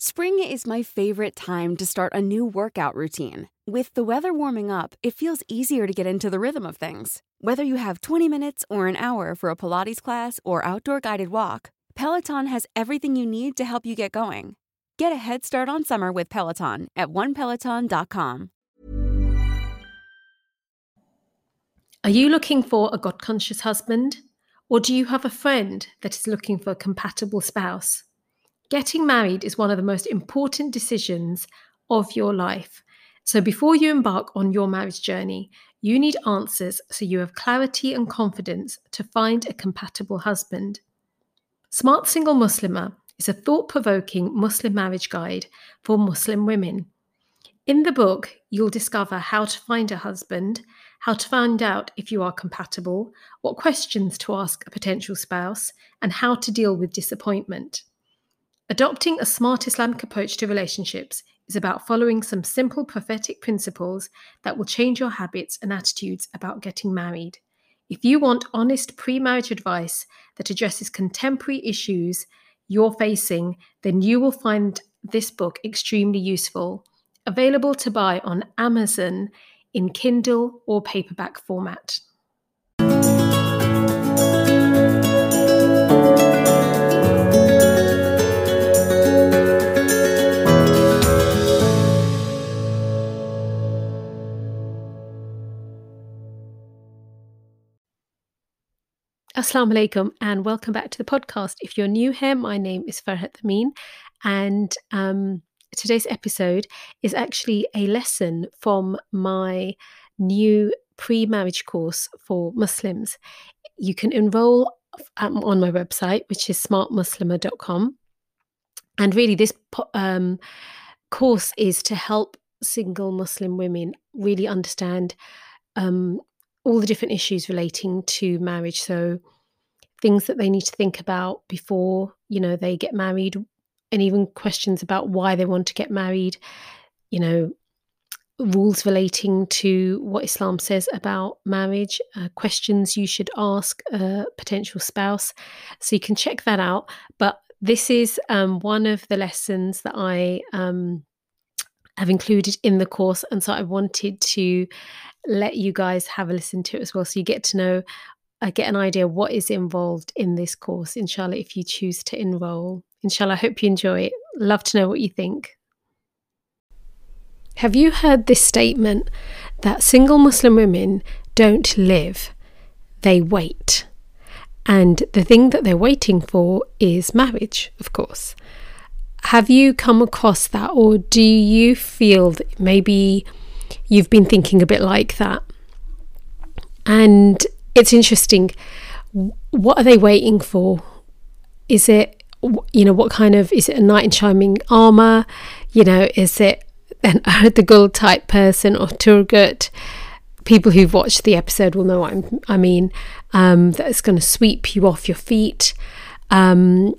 Spring is my favorite time to start a new workout routine. With the weather warming up, it feels easier to get into the rhythm of things. Whether you have 20 minutes or an hour for a Pilates class or outdoor guided walk, Peloton has everything you need to help you get going. Get a head start on summer with Peloton at onepeloton.com. Are you looking for a God conscious husband? Or do you have a friend that is looking for a compatible spouse? Getting married is one of the most important decisions of your life. So before you embark on your marriage journey, you need answers so you have clarity and confidence to find a compatible husband. Smart Single Muslimah is a thought provoking Muslim marriage guide for Muslim women. In the book, you'll discover how to find a husband, how to find out if you are compatible, what questions to ask a potential spouse, and how to deal with disappointment. Adopting a smart Islamic approach to relationships is about following some simple prophetic principles that will change your habits and attitudes about getting married. If you want honest pre marriage advice that addresses contemporary issues you're facing, then you will find this book extremely useful. Available to buy on Amazon in Kindle or paperback format. Assalamu alaikum and welcome back to the podcast. If you're new here, my name is Farhat Amin and um, today's episode is actually a lesson from my new pre marriage course for Muslims. You can enroll um, on my website, which is smartmuslima.com. And really, this um, course is to help single Muslim women really understand um, all the different issues relating to marriage. So, things that they need to think about before, you know, they get married, and even questions about why they want to get married, you know, rules relating to what Islam says about marriage, uh, questions you should ask a potential spouse. So you can check that out. But this is um, one of the lessons that I um, have included in the course. And so I wanted to let you guys have a listen to it as well. So you get to know, uh, get an idea what is involved in this course, inshallah, if you choose to enroll. Inshallah, I hope you enjoy it. Love to know what you think. Have you heard this statement that single Muslim women don't live, they wait? And the thing that they're waiting for is marriage, of course. Have you come across that, or do you feel that maybe you've been thinking a bit like that? And it's interesting. What are they waiting for? Is it, you know, what kind of, is it a knight in shining armour? You know, is it an Ertugrul type person or Turgut? People who've watched the episode will know what I'm, i mean. Um, that's going to sweep you off your feet. Um,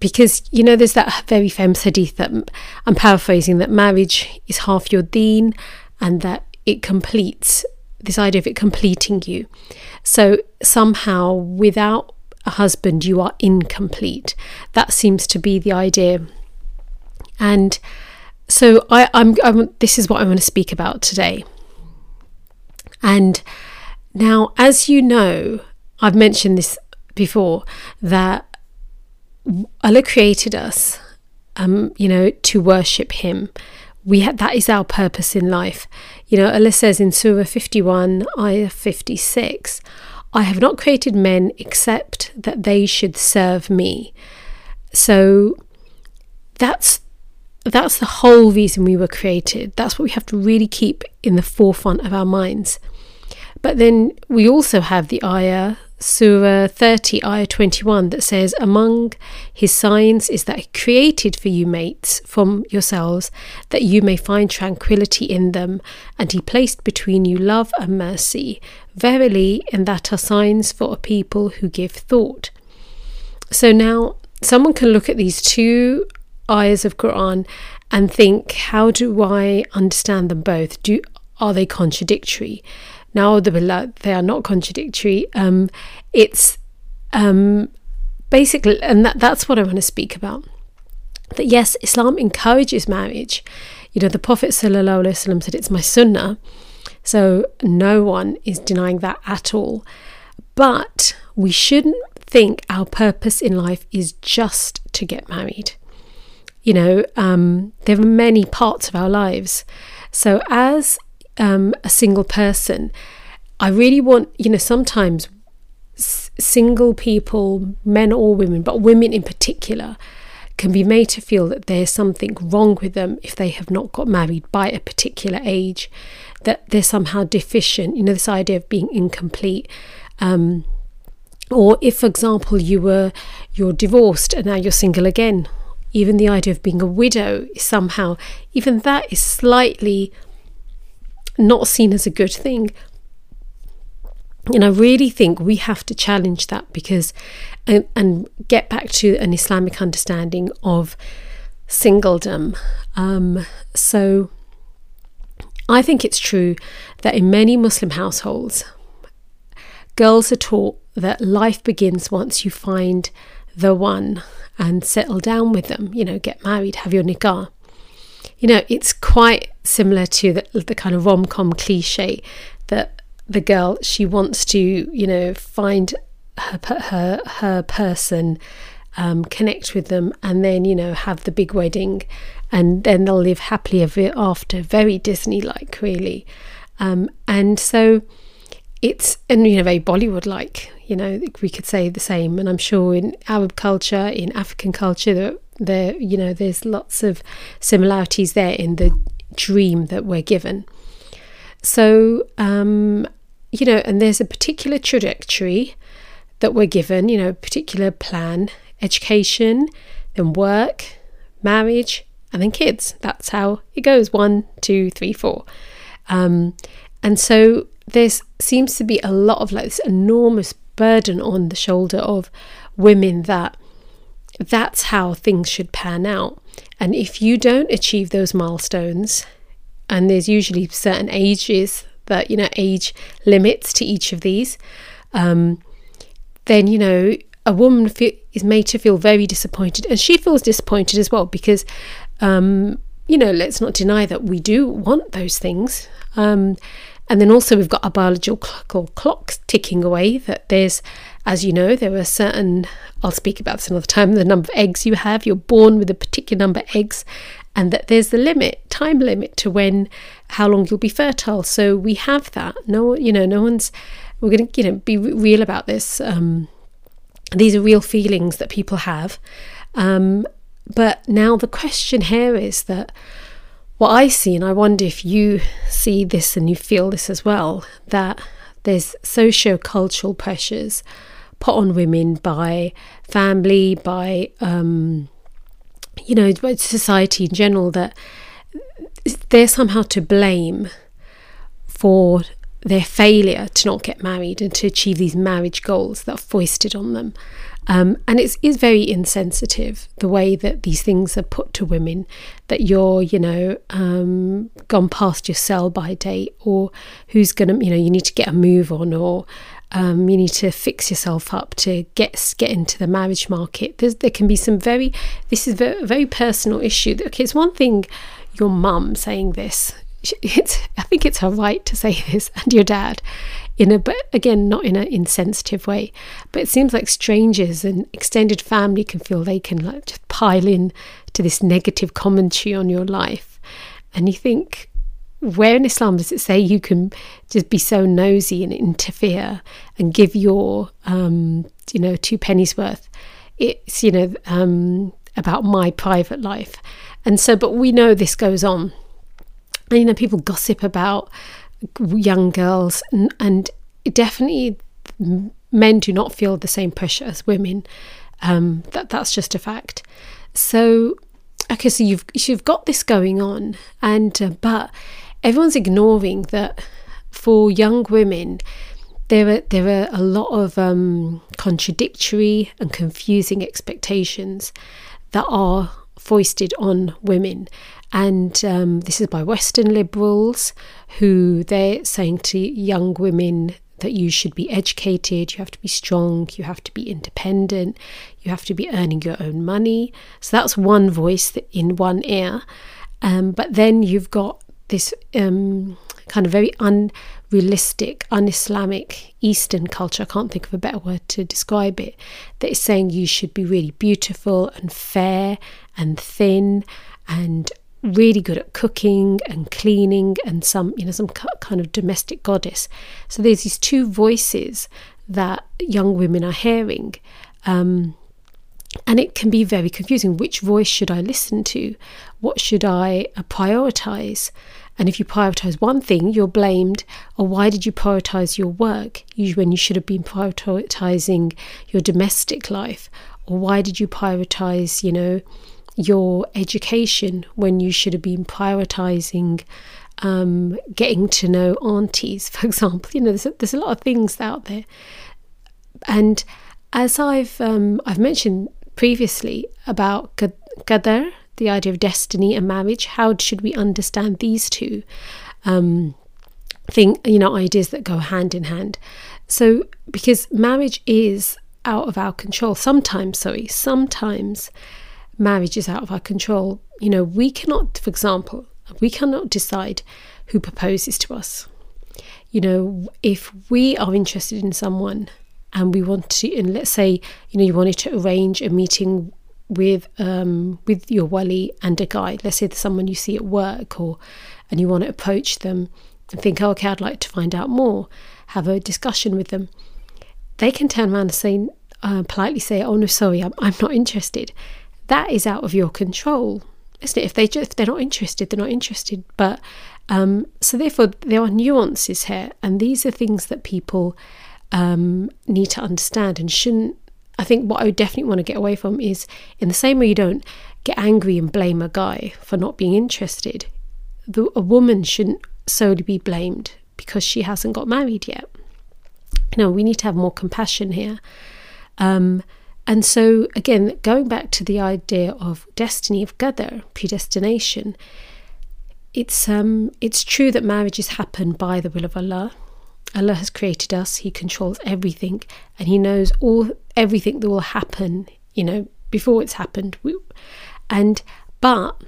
because you know there's that very famous hadith that I'm paraphrasing that marriage is half your deen and that it completes this idea of it completing you. So somehow without a husband you are incomplete. That seems to be the idea. And so I, I'm, I'm this is what I want to speak about today. And now, as you know, I've mentioned this before that Allah created us um, you know, to worship Him. We ha- that is our purpose in life. You know, Allah says in Surah 51, Ayah 56, I have not created men except that they should serve me. So that's that's the whole reason we were created. That's what we have to really keep in the forefront of our minds. But then we also have the ayah, Surah 30, ayah 21, that says, Among his signs is that he created for you mates from yourselves, that you may find tranquility in them, and he placed between you love and mercy. Verily, and that are signs for a people who give thought. So now someone can look at these two ayahs of Quran and think, how do I understand them both? Do are they contradictory? Now, the bulla they are not contradictory. Um, it's um, basically, and that, that's what I want to speak about. That yes, Islam encourages marriage. You know, the Prophet said it's my sunnah, so no one is denying that at all. But we shouldn't think our purpose in life is just to get married you know, um, there are many parts of our lives. So, as um, a single person, I really want, you know, sometimes s- single people, men or women, but women in particular, can be made to feel that there's something wrong with them if they have not got married by a particular age, that they're somehow deficient, you know, this idea of being incomplete. Um, or if, for example, you were you're divorced and now you're single again, even the idea of being a widow is somehow, even that is slightly not seen as a good thing. And I really think we have to challenge that because, and, and get back to an Islamic understanding of singledom. Um, so I think it's true that in many Muslim households, girls are taught that life begins once you find the one and settle down with them, you know, get married, have your nikah. You know, it's quite similar to the, the kind of rom com cliche that the girl, she wants to, you know, find her, her, her person, um, connect with them, and then, you know, have the big wedding, and then they'll live happily ever after. Very Disney like, really. Um, and so it's, and, you know, very Bollywood like, you know, we could say the same. And I'm sure in Arab culture, in African culture, there, there you know, there's lots of similarities there in the dream that we're given. So, um, you know, and there's a particular trajectory that we're given, you know, particular plan, education, then work, marriage, and then kids. That's how it goes one, two, three, four. Um, and so there seems to be a lot of like this enormous burden on the shoulder of women that that's how things should pan out. And if you don't achieve those milestones, and there's usually certain ages that, you know, age limits to each of these, um, then, you know, a woman feel, is made to feel very disappointed. And she feels disappointed as well because, um, you know, let's not deny that we do want those things. Um, and then also we've got our biological clock ticking away that there's, as you know, there are certain, I'll speak about this another time, the number of eggs you have, you're born with a particular number of eggs, and that there's the limit, time limit to when, how long you'll be fertile. So we have that. No, you know, no one's, we're going to, you know, be real about this. Um, these are real feelings that people have. Um, but now the question here is that what I see, and I wonder if you see this and you feel this as well, that there's socio cultural pressures put on women by family, by, um, you know, by society in general, that they're somehow to blame for their failure to not get married and to achieve these marriage goals that are foisted on them. Um, and it's, very insensitive the way that these things are put to women that you're, you know, um, gone past your sell by date or who's going to, you know, you need to get a move on or um, you need to fix yourself up to get get into the marriage market. There's, there can be some very, this is a very personal issue. Okay, it's one thing your mum saying this. It's, I think it's her right to say this, and your dad in a but again not in an insensitive way but it seems like strangers and extended family can feel they can like just pile in to this negative commentary on your life. And you think where in islam does it say you can just be so nosy and interfere and give your um you know two pennies worth? It's you know um about my private life. And so but we know this goes on. And you know people gossip about young girls, and, and definitely men do not feel the same pressure as women. Um, that that's just a fact. So, okay, so you've you've got this going on, and uh, but everyone's ignoring that for young women. There are there are a lot of um, contradictory and confusing expectations that are foisted on women, and um, this is by Western liberals who they're saying to young women that you should be educated, you have to be strong, you have to be independent, you have to be earning your own money. So that's one voice in one ear. Um, but then you've got this um, kind of very unrealistic, un Islamic Eastern culture. I can't think of a better word to describe it. That is saying you should be really beautiful and fair and thin and really good at cooking and cleaning and some you know some kind of domestic goddess. So there's these two voices that young women are hearing um, and it can be very confusing. Which voice should i listen to? What should i uh, prioritize? And if you prioritize one thing you're blamed. Or why did you prioritize your work? When you should have been prioritizing your domestic life. Or why did you prioritize you know your education when you should have been prioritizing um, getting to know aunties, for example. You know, there's a, there's a lot of things out there, and as I've um, I've mentioned previously about qadar, the idea of destiny and marriage. How should we understand these two um, thing? You know, ideas that go hand in hand. So, because marriage is out of our control. Sometimes, sorry, sometimes marriage is out of our control. You know, we cannot, for example, we cannot decide who proposes to us. You know, if we are interested in someone and we want to, and let's say, you know, you wanted to arrange a meeting with um, with your wali and a guy. Let's say there's someone you see at work, or and you want to approach them and think, oh, okay, I'd like to find out more. Have a discussion with them. They can turn around and say, uh, politely say, oh no, sorry, I'm, I'm not interested that is out of your control, isn't it? If they just, if they're not interested, they're not interested. But um, so therefore, there are nuances here, and these are things that people um, need to understand and shouldn't. I think what I definitely want to get away from is in the same way you don't get angry and blame a guy for not being interested. The, a woman shouldn't solely be blamed because she hasn't got married yet. Know, we need to have more compassion here. Um, and so, again, going back to the idea of destiny of qadar, predestination, it's um, it's true that marriages happen by the will of Allah. Allah has created us; He controls everything, and He knows all everything that will happen. You know, before it's happened. And but,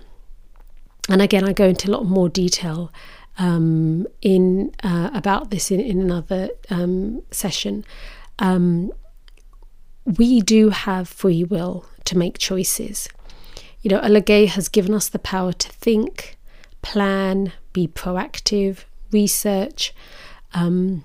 and again, I go into a lot more detail um, in uh, about this in, in another um, session. Um, we do have free will to make choices. You know, Allah has given us the power to think, plan, be proactive, research. Um,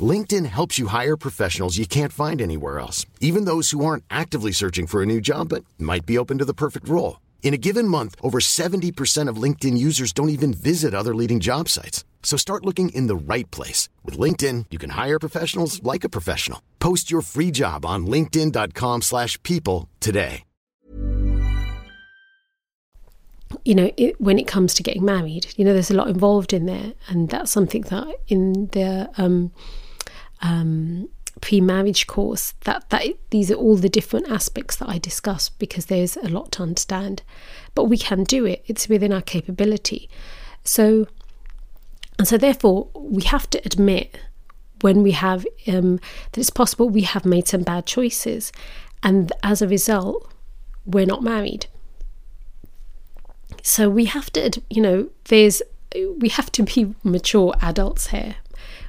LinkedIn helps you hire professionals you can't find anywhere else, even those who aren't actively searching for a new job but might be open to the perfect role. In a given month, over 70% of LinkedIn users don't even visit other leading job sites. So start looking in the right place. With LinkedIn, you can hire professionals like a professional. Post your free job on linkedin.com slash people today. You know, it, when it comes to getting married, you know, there's a lot involved in there. And that's something that in the um, um, pre-marriage course, that, that these are all the different aspects that I discuss because there's a lot to understand. But we can do it. It's within our capability. So and so, therefore, we have to admit when we have um, that it's possible we have made some bad choices, and as a result, we're not married. So we have to, you know, there's we have to be mature adults here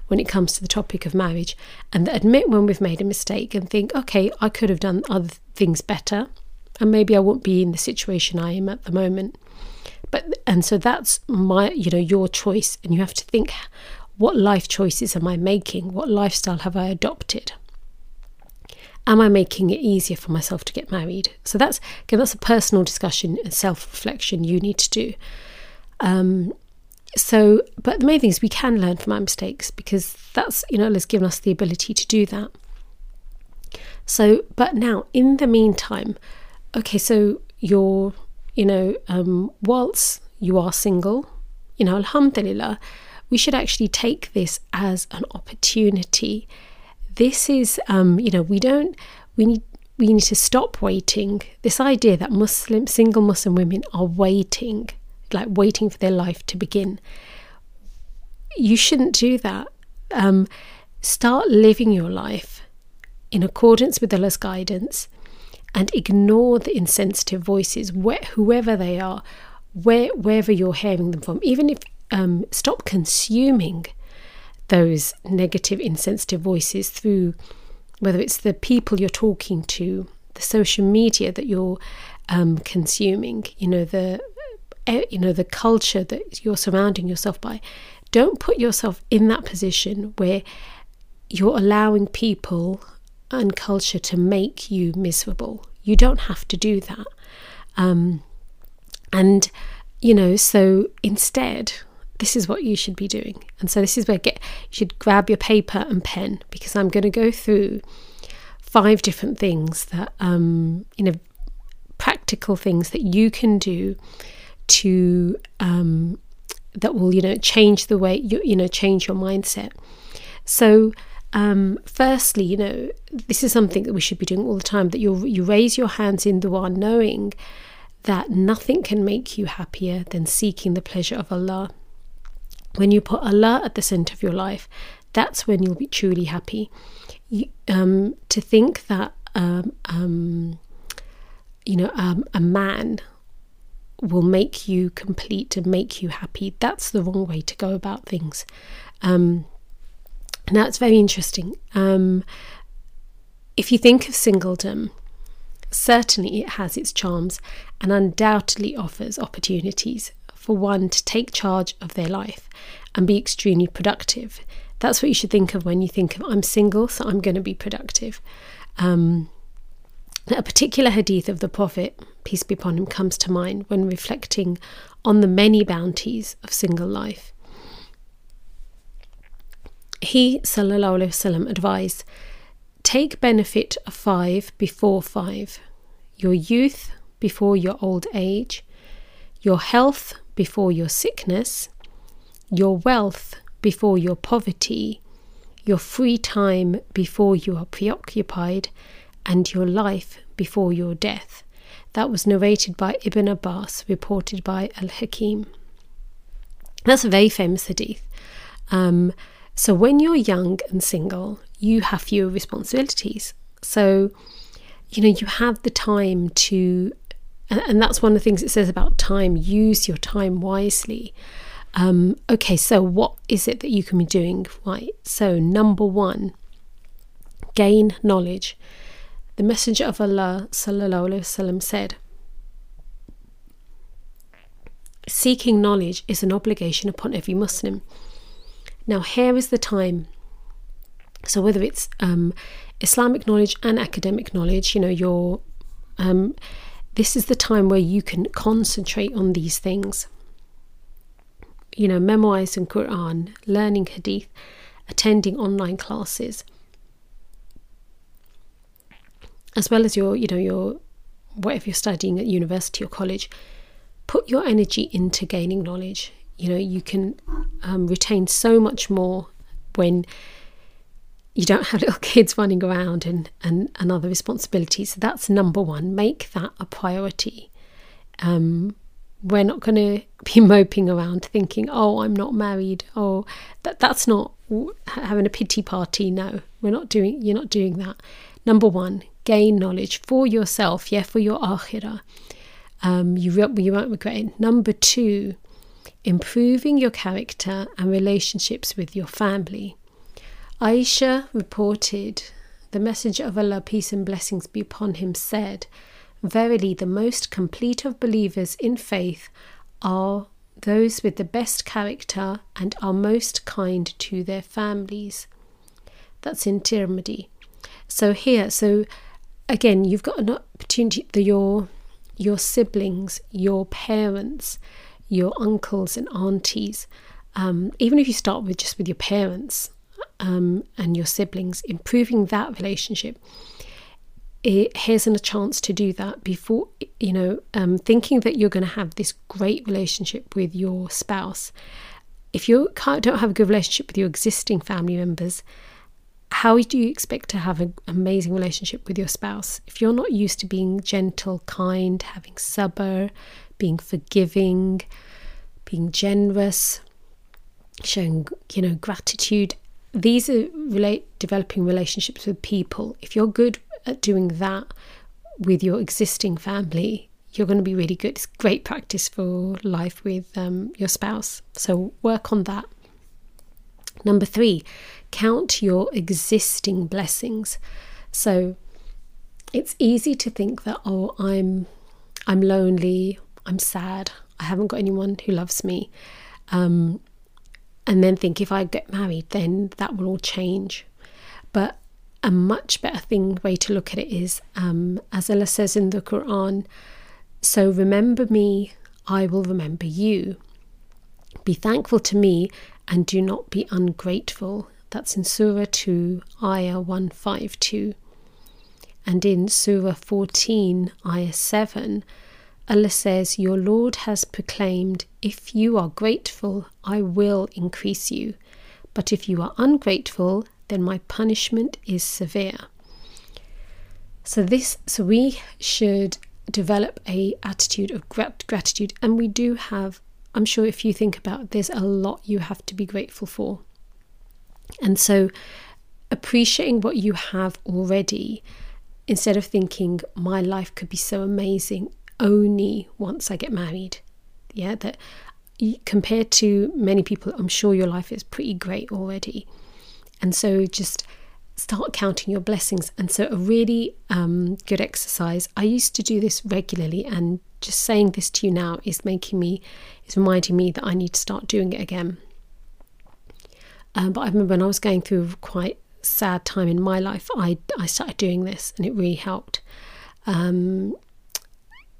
when it comes to the topic of marriage and admit when we've made a mistake and think, okay, I could have done other things better, and maybe I won't be in the situation I am at the moment. But and so that's my you know your choice, and you have to think what life choices am I making? What lifestyle have I adopted? Am I making it easier for myself to get married? So that's again that's a personal discussion and self reflection you need to do. Um, so, but the main thing is we can learn from our mistakes because that's you know has given us the ability to do that. So, but now in the meantime, okay, so you're you know, um, whilst you are single, you know, alhamdulillah, we should actually take this as an opportunity. This is, um, you know, we don't, we need, we need to stop waiting. This idea that Muslim, single Muslim women are waiting, like waiting for their life to begin. You shouldn't do that. Um, start living your life in accordance with Allah's guidance and ignore the insensitive voices, whoever they are, where, wherever you're hearing them from. Even if um, stop consuming those negative, insensitive voices through whether it's the people you're talking to, the social media that you're um, consuming, you know the you know the culture that you're surrounding yourself by. Don't put yourself in that position where you're allowing people and culture to make you miserable. You don't have to do that. Um, and, you know, so instead, this is what you should be doing. And so this is where get you should grab your paper and pen because I'm going to go through five different things that um, you know practical things that you can do to um, that will you know change the way you you know change your mindset. So um, firstly, you know, this is something that we should be doing all the time that you you raise your hands in dua knowing that nothing can make you happier than seeking the pleasure of Allah. When you put Allah at the center of your life, that's when you'll be truly happy. You, um, to think that um, um, you know um, a man will make you complete and make you happy, that's the wrong way to go about things. Um, now, it's very interesting. Um, if you think of singledom, certainly it has its charms and undoubtedly offers opportunities for one to take charge of their life and be extremely productive. That's what you should think of when you think of I'm single, so I'm going to be productive. Um, a particular hadith of the Prophet, peace be upon him, comes to mind when reflecting on the many bounties of single life. He وسلم, advised take benefit of five before five your youth before your old age, your health before your sickness, your wealth before your poverty, your free time before you are preoccupied, and your life before your death. That was narrated by Ibn Abbas, reported by Al Hakim. That's a very famous hadith. Um, so when you're young and single, you have fewer responsibilities. So, you know, you have the time to, and that's one of the things it says about time use your time wisely. Um, okay, so what is it that you can be doing right? So, number one, gain knowledge. The Messenger of Allah وسلم, said, Seeking knowledge is an obligation upon every Muslim. Now, here is the time. So, whether it's um, Islamic knowledge and academic knowledge, you know, your um, this is the time where you can concentrate on these things. you know, memorizing Quran, learning Hadith, attending online classes, as well as your, you know, your whatever you're studying at university or college, put your energy into gaining knowledge. You know, you can um, retain so much more when you don't have little kids running around and, and, and other responsibilities. So that's number one. Make that a priority. Um, we're not going to be moping around thinking, oh, I'm not married. Oh, that that's not having a pity party. No, we're not doing. You're not doing that. Number one, gain knowledge for yourself. Yeah, for your akhirah. Um, you you won't regret it. Number two, improving your character and relationships with your family. Aisha reported, the Messenger of Allah, peace and blessings be upon him, said, Verily, the most complete of believers in faith are those with the best character and are most kind to their families. That's in Tirmidhi. So here, so again, you've got an opportunity. The, your your siblings, your parents, your uncles and aunties. Um, even if you start with just with your parents um, and your siblings, improving that relationship it, here's a chance to do that before you know um, thinking that you're going to have this great relationship with your spouse if you don't have a good relationship with your existing family members how do you expect to have an amazing relationship with your spouse if you're not used to being gentle kind having sabr being forgiving being generous showing you know gratitude these are relate developing relationships with people if you're good at doing that with your existing family, you're going to be really good. It's great practice for life with um, your spouse. So work on that. Number three, count your existing blessings. So it's easy to think that oh, I'm I'm lonely, I'm sad, I haven't got anyone who loves me, um, and then think if I get married, then that will all change. But a much better thing way to look at it is um, as Allah says in the Quran so remember me I will remember you be thankful to me and do not be ungrateful that's in Surah 2 Ayah 152 and in Surah 14 Ayah 7 Allah says, Your Lord has proclaimed, If you are grateful, I will increase you. But if you are ungrateful, then my punishment is severe. So this so we should develop a attitude of gratitude and we do have I'm sure if you think about it, there's a lot you have to be grateful for. And so appreciating what you have already instead of thinking my life could be so amazing only once I get married. Yeah, that compared to many people, I'm sure your life is pretty great already. And so just start counting your blessings. And so, a really um, good exercise, I used to do this regularly, and just saying this to you now is making me, is reminding me that I need to start doing it again. Um, but I remember when I was going through a quite sad time in my life, I, I started doing this and it really helped. Um,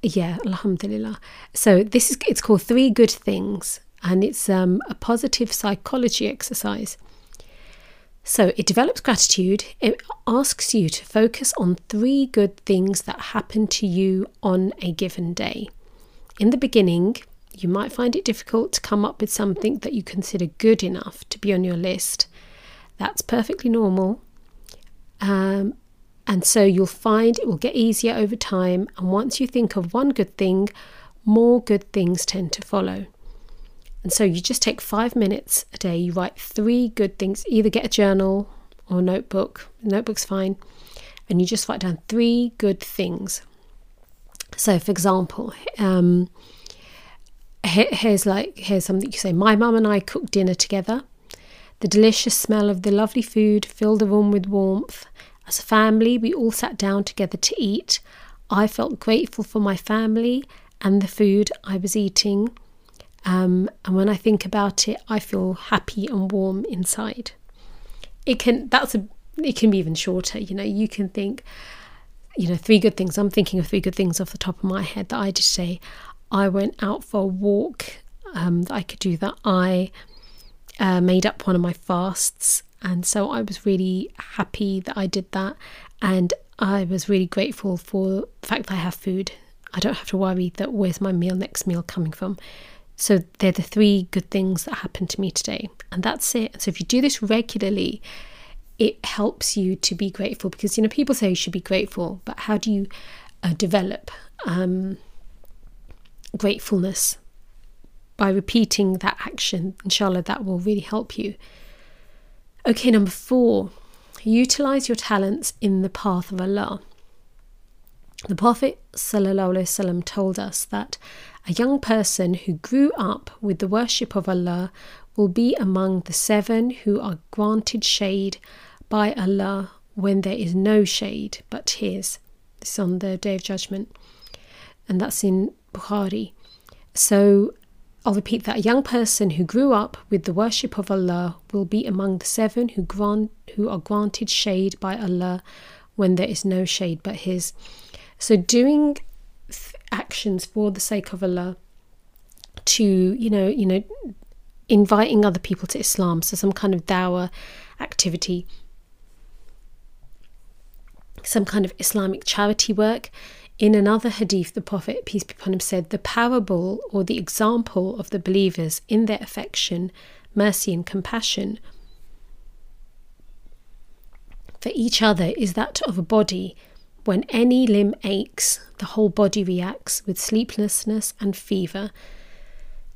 yeah, alhamdulillah. So this is it's called Three Good Things, and it's um, a positive psychology exercise. So it develops gratitude. It asks you to focus on three good things that happen to you on a given day. In the beginning, you might find it difficult to come up with something that you consider good enough to be on your list. That's perfectly normal. Um, and so you'll find it will get easier over time. And once you think of one good thing, more good things tend to follow. And so you just take five minutes a day, you write three good things, either get a journal or notebook, notebook's fine, and you just write down three good things. So, for example, um, here's like here's something you say my mum and i cooked dinner together the delicious smell of the lovely food filled the room with warmth as a family we all sat down together to eat i felt grateful for my family and the food i was eating um, and when I think about it, I feel happy and warm inside. It can that's a it can be even shorter. You know, you can think, you know, three good things. I'm thinking of three good things off the top of my head that I just say. I went out for a walk um, that I could do that. I uh, made up one of my fasts, and so I was really happy that I did that. And I was really grateful for the fact that I have food. I don't have to worry that where's my meal, next meal coming from. So they're the three good things that happened to me today. And that's it. So if you do this regularly, it helps you to be grateful because, you know, people say you should be grateful, but how do you uh, develop um, gratefulness? By repeating that action, inshallah, that will really help you. Okay, number four, utilize your talents in the path of Allah. The Prophet ﷺ told us that a young person who grew up with the worship of Allah will be among the seven who are granted shade by Allah when there is no shade but His. This is on the Day of Judgment, and that's in Bukhari. So I'll repeat that a young person who grew up with the worship of Allah will be among the seven who grant who are granted shade by Allah when there is no shade but His. So doing actions for the sake of Allah to you know you know inviting other people to Islam so some kind of dawah activity some kind of Islamic charity work in another hadith the prophet peace be upon him said the parable or the example of the believers in their affection mercy and compassion for each other is that of a body when any limb aches, the whole body reacts with sleeplessness and fever.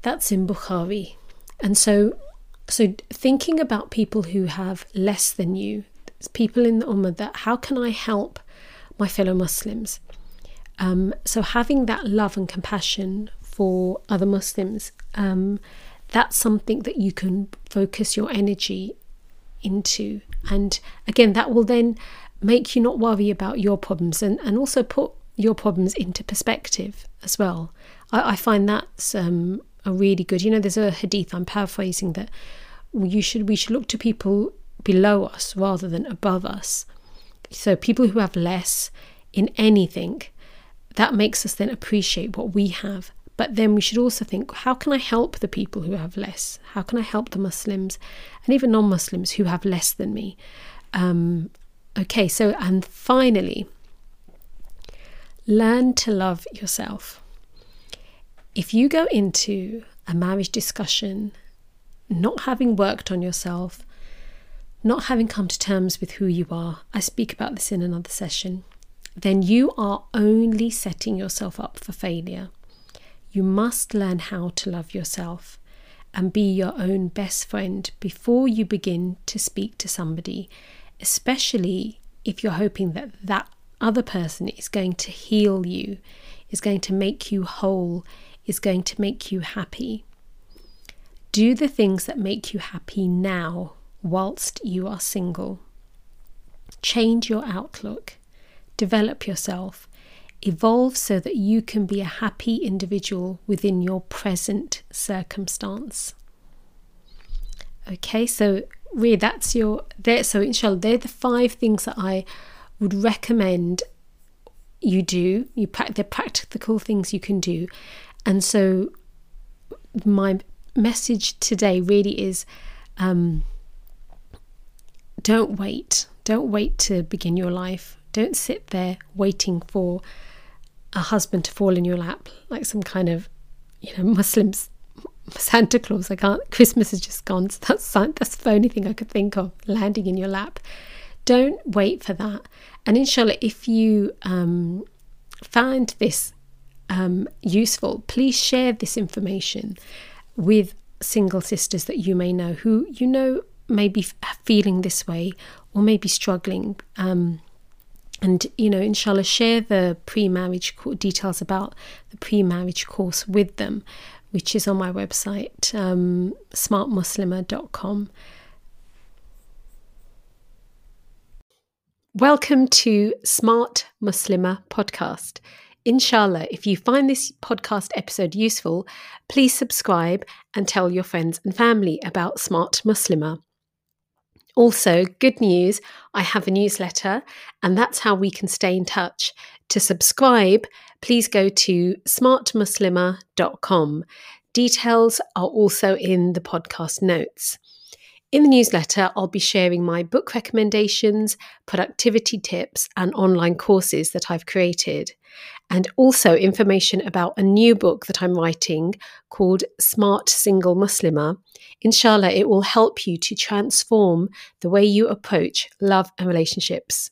That's in Bukhari. And so, so thinking about people who have less than you, people in the Ummah, that how can I help my fellow Muslims? Um, so having that love and compassion for other Muslims, um, that's something that you can focus your energy into. And again, that will then make you not worry about your problems and, and also put your problems into perspective as well. I, I find that's um, a really good. You know, there's a hadith I'm paraphrasing that you should we should look to people below us rather than above us. So people who have less in anything, that makes us then appreciate what we have. But then we should also think, how can I help the people who have less? How can I help the Muslims and even non-Muslims who have less than me? Um, Okay, so and finally, learn to love yourself. If you go into a marriage discussion not having worked on yourself, not having come to terms with who you are, I speak about this in another session, then you are only setting yourself up for failure. You must learn how to love yourself and be your own best friend before you begin to speak to somebody especially if you're hoping that that other person is going to heal you, is going to make you whole, is going to make you happy. Do the things that make you happy now whilst you are single. Change your outlook, develop yourself, evolve so that you can be a happy individual within your present circumstance. Okay, so really that's your there so inshallah they're the five things that i would recommend you do. You they're practical things you can do. And so my message today really is um, don't wait. Don't wait to begin your life don't sit there waiting for a husband to fall in your lap like some kind of you know muslims Santa Claus. I can't. Christmas is just gone. So that's that's the only thing I could think of landing in your lap. Don't wait for that. And inshallah, if you um, find this um, useful, please share this information with single sisters that you may know who you know may be feeling this way or may be struggling. Um, and you know, inshallah, share the pre-marriage details about the pre-marriage course with them which is on my website, um, smartmuslima.com. Welcome to Smart Muslimah podcast. Inshallah, if you find this podcast episode useful, please subscribe and tell your friends and family about Smart Muslimah. Also, good news I have a newsletter, and that's how we can stay in touch. To subscribe, please go to smartmuslima.com. Details are also in the podcast notes. In the newsletter, I'll be sharing my book recommendations, productivity tips, and online courses that I've created, and also information about a new book that I'm writing called Smart Single Muslimah. Inshallah, it will help you to transform the way you approach love and relationships.